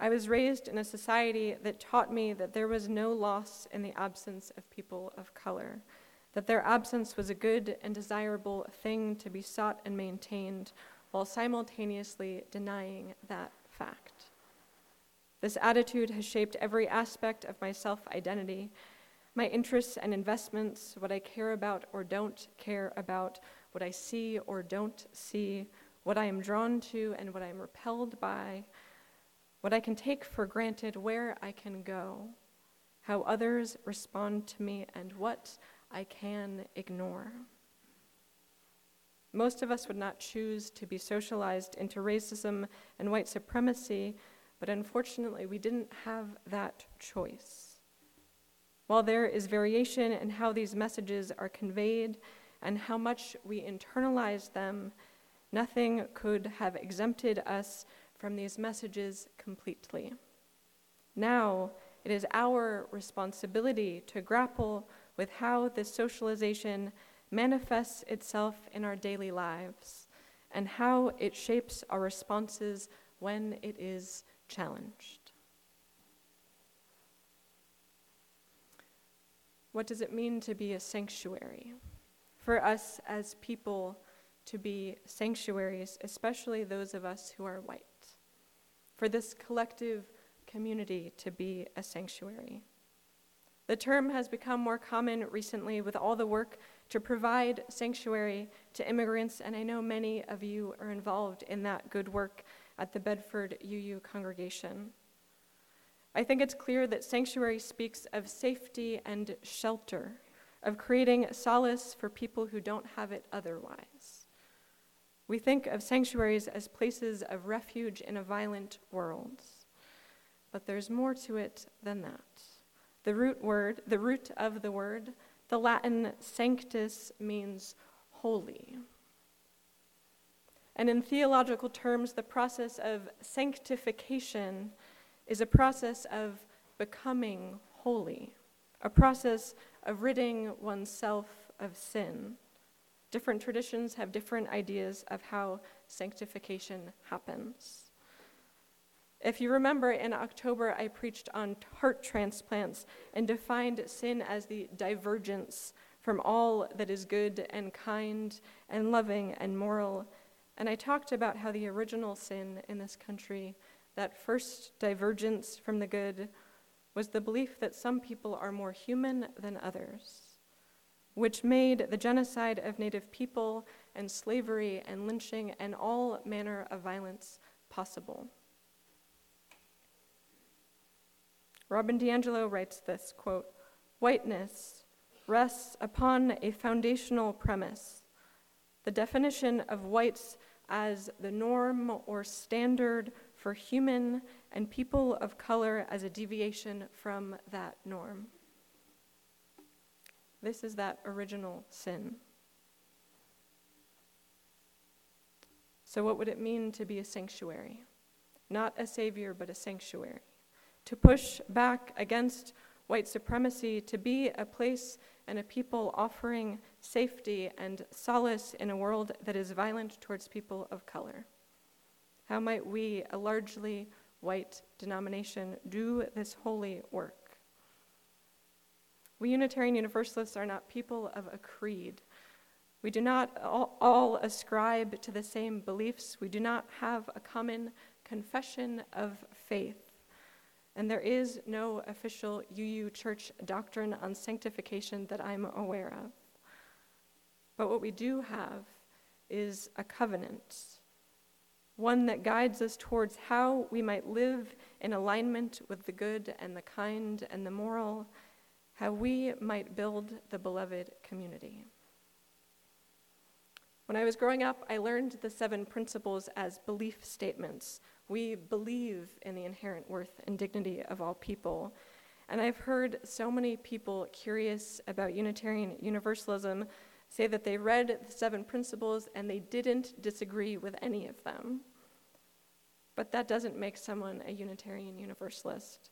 I was raised in a society that taught me that there was no loss in the absence of people of color, that their absence was a good and desirable thing to be sought and maintained, while simultaneously denying that fact. This attitude has shaped every aspect of my self identity, my interests and investments, what I care about or don't care about, what I see or don't see, what I am drawn to and what I am repelled by what I can take for granted, where I can go, how others respond to me, and what I can ignore. Most of us would not choose to be socialized into racism and white supremacy, but unfortunately, we didn't have that choice. While there is variation in how these messages are conveyed and how much we internalize them, nothing could have exempted us from these messages completely. Now, it is our responsibility to grapple with how this socialization manifests itself in our daily lives and how it shapes our responses when it is challenged. What does it mean to be a sanctuary? For us as people to be sanctuaries, especially those of us who are white for this collective community to be a sanctuary. The term has become more common recently with all the work to provide sanctuary to immigrants, and I know many of you are involved in that good work at the Bedford UU congregation. I think it's clear that sanctuary speaks of safety and shelter, of creating solace for people who don't have it otherwise. We think of sanctuaries as places of refuge in a violent world. But there's more to it than that. The root word, the root of the word, the Latin sanctus means holy. And in theological terms, the process of sanctification is a process of becoming holy, a process of ridding oneself of sin. Different traditions have different ideas of how sanctification happens. If you remember, in October, I preached on heart transplants and defined sin as the divergence from all that is good and kind and loving and moral. And I talked about how the original sin in this country, that first divergence from the good, was the belief that some people are more human than others which made the genocide of Native people and slavery and lynching and all manner of violence possible. Robin DiAngelo writes this quote, Whiteness rests upon a foundational premise the definition of whites as the norm or standard for human and people of color as a deviation from that norm. This is that original sin. So, what would it mean to be a sanctuary? Not a savior, but a sanctuary. To push back against white supremacy, to be a place and a people offering safety and solace in a world that is violent towards people of color. How might we, a largely white denomination, do this holy work? We Unitarian Universalists are not people of a creed. We do not all, ascribe to the same beliefs. We do not have a common confession of faith. And there is no official UU church doctrine on sanctification that I'm aware of. But what we do have is a covenant, one that guides us towards how we might live in alignment with the good and the kind and the moral how we might build the beloved community. When I was growing up, I learned the seven principles as belief statements. We believe in the inherent worth and dignity of all people. And I've heard so many people curious about Unitarian Universalism say that they read the seven principles and they didn't disagree with any of them. But that doesn't make someone a Unitarian Universalist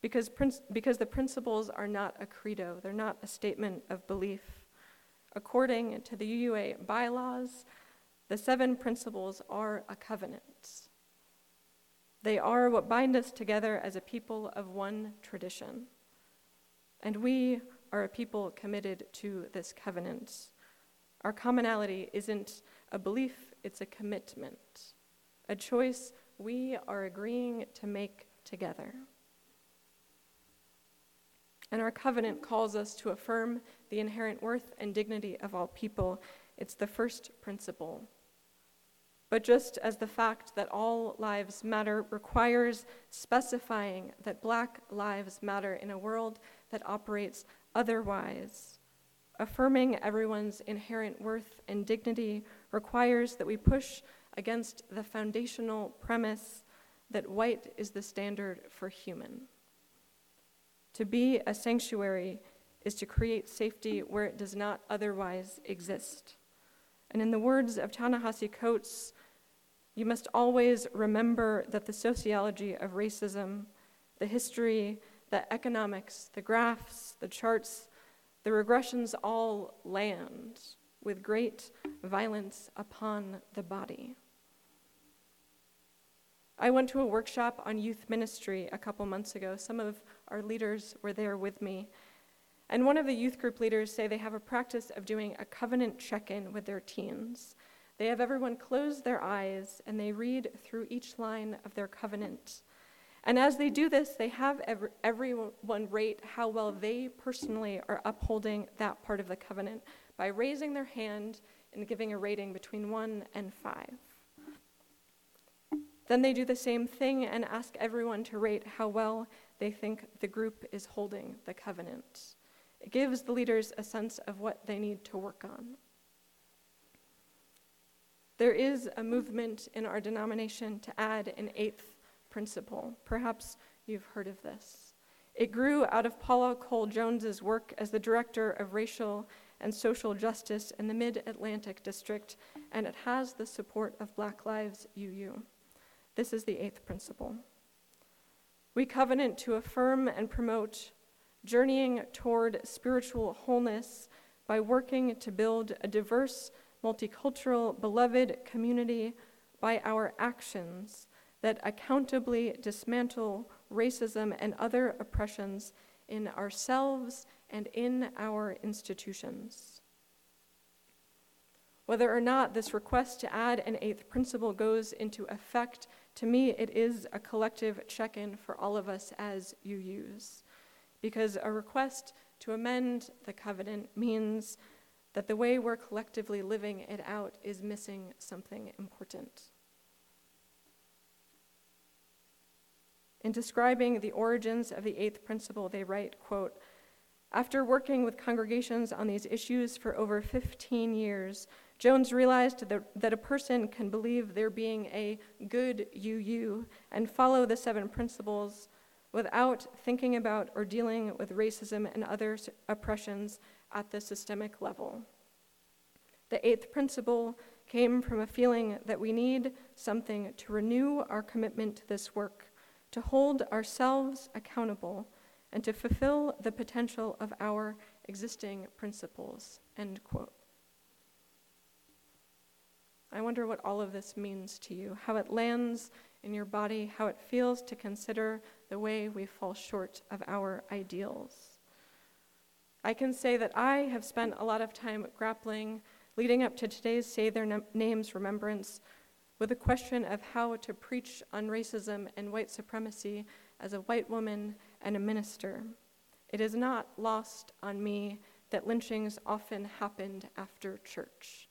because, because the principles are not a credo, they're not a statement of belief. According to the UUA bylaws, the seven principles are a covenant. They are what bind us together as a people of one tradition. And we are a people committed to this covenant. Our commonality isn't a belief, it's a commitment, a choice we are agreeing to make together. And our covenant calls us to affirm the inherent worth and dignity of all people. It's the first principle. But just as the fact that all lives matter requires specifying that black lives matter in a world that operates otherwise, affirming everyone's inherent worth and dignity requires that we push against the foundational premise that white is the standard for human. To be a sanctuary is to create safety where it does not otherwise exist. And in the words of Ta-Nehisi Coates, you must always remember that the sociology of racism, the history, the economics, the graphs, the charts, the regressions all land with great violence upon the body. I went to a workshop on youth ministry a couple months ago. Some of our leaders were there with me. And one of the youth group leaders say they have a practice of doing a covenant check-in with their teens. They have everyone close their eyes and they read through each line of their covenant. And as they do this, they have every, everyone rate how well they personally are upholding that part of the covenant by raising their hand and giving a rating between 1 and 5. Then they do the same thing and ask everyone to rate how well they think the group is holding the covenant. It gives the leaders a sense of what they need to work on. There is a movement in our denomination to add an eighth principle. Perhaps you've heard of this. It grew out of Paula Cole Jones's work as the director of racial and social justice in the Mid Atlantic District, and it has the support of Black Lives UU. This is the eighth principle. We covenant to affirm and promote journeying toward spiritual wholeness by working to build a diverse, multicultural, beloved community by our actions that accountably dismantle racism and other oppressions in ourselves and in our institutions. Whether or not this request to add an eighth principle goes into effect to me, it is a collective check in for all of us as UUs, because a request to amend the covenant means that the way we're collectively living it out is missing something important. In describing the origins of the eighth principle, they write, quote, after working with congregations on these issues for over 15 years, Jones realized that, a person can believe they're being a good UU and follow the seven principles without thinking about or dealing with racism and other oppressions at the systemic level. The eighth principle came from a feeling that we need something to renew our commitment to this work, to hold ourselves accountable, and to fulfill the potential of our existing principles. End quote. I wonder what all of this means to you, how it lands in your body, how it feels to consider the way we fall short of our ideals. I can say that I have spent a lot of time grappling, leading up to today's Say Their Names remembrance, with the question of how to preach on racism and white supremacy as a white woman and a minister. It is not lost on me that lynchings often happened after church,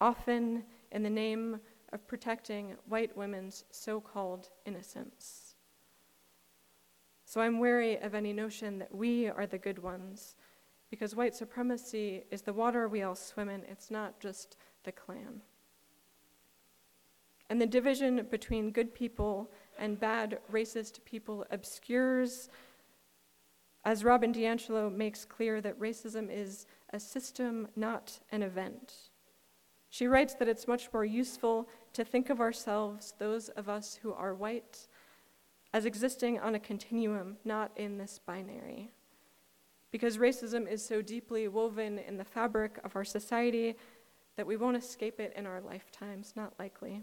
often in the name of protecting white women's so called innocence. So I'm wary of any notion that we are the good ones, because white supremacy is the water we all swim in, it's not just the Klan. And the division between good people and bad racist people obscures, as Robin DiAngelo makes clear, that racism is a system, not an event. She writes that it's much more useful to think of ourselves, those of us who are white, as existing on a continuum, not in this binary. Because racism is so deeply woven in the fabric of our society that we won't escape it in our lifetimes, not likely.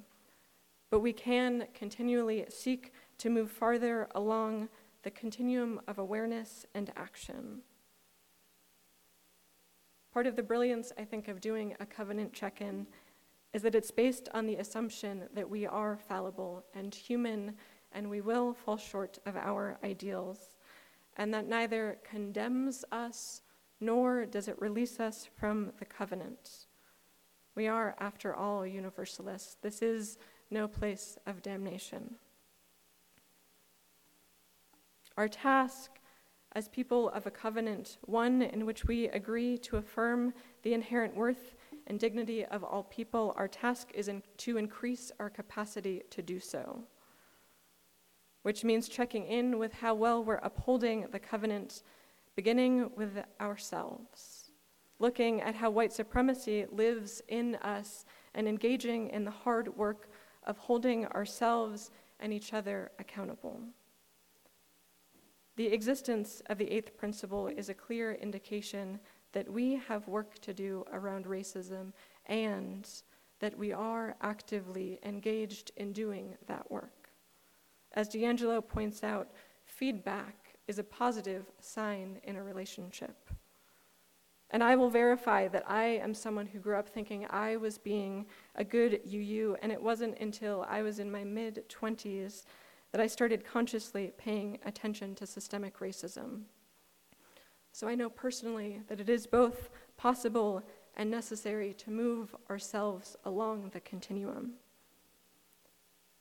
But we can continually seek to move farther along the continuum of awareness and action. Part of the brilliance, I think, of doing a covenant check in is that it's based on the assumption that we are fallible and human and we will fall short of our ideals, and that neither condemns us nor does it release us from the covenant. We are, after all, universalists. This is no place of damnation. Our task as people of a covenant, one in which we agree to affirm the inherent worth and dignity of all people, our task is in, to increase our capacity to do so, which means checking in with how well we're upholding the covenant, beginning with ourselves, looking at how white supremacy lives in us, and engaging in the hard work of holding ourselves and each other accountable. The existence of the eighth principle is a clear indication that we have work to do around racism and that we are actively engaged in doing that work. As DiAngelo points out, feedback is a positive sign in a relationship. And I will verify that I am someone who grew up thinking I was being a good UU, and it wasn't until I was in my mid 20s that I started consciously paying attention to systemic racism. So I know personally that it is both possible and necessary to move ourselves along the continuum.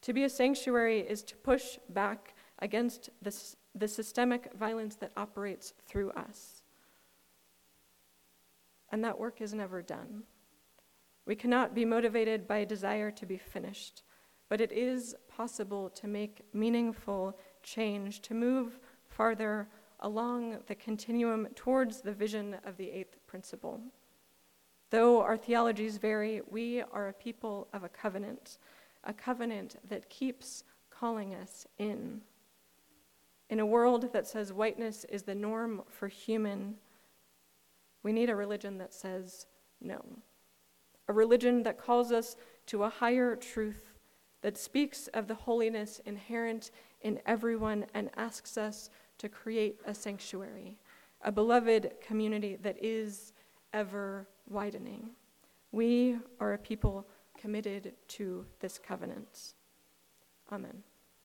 To be a sanctuary is to push back against this, the systemic violence that operates through us. And that work is never done. We cannot be motivated by a desire to be finished, but it is possible to make meaningful change, to move farther along the continuum towards the vision of the eighth principle. Though our theologies vary, we are a people of a covenant, a covenant that keeps calling us in. In a world that says whiteness is the norm for human, we need a religion that says no. A religion that calls us to a higher truth, that speaks of the holiness inherent in everyone and asks us to create a sanctuary, a beloved community that is ever widening. We are a people committed to this covenant. Amen.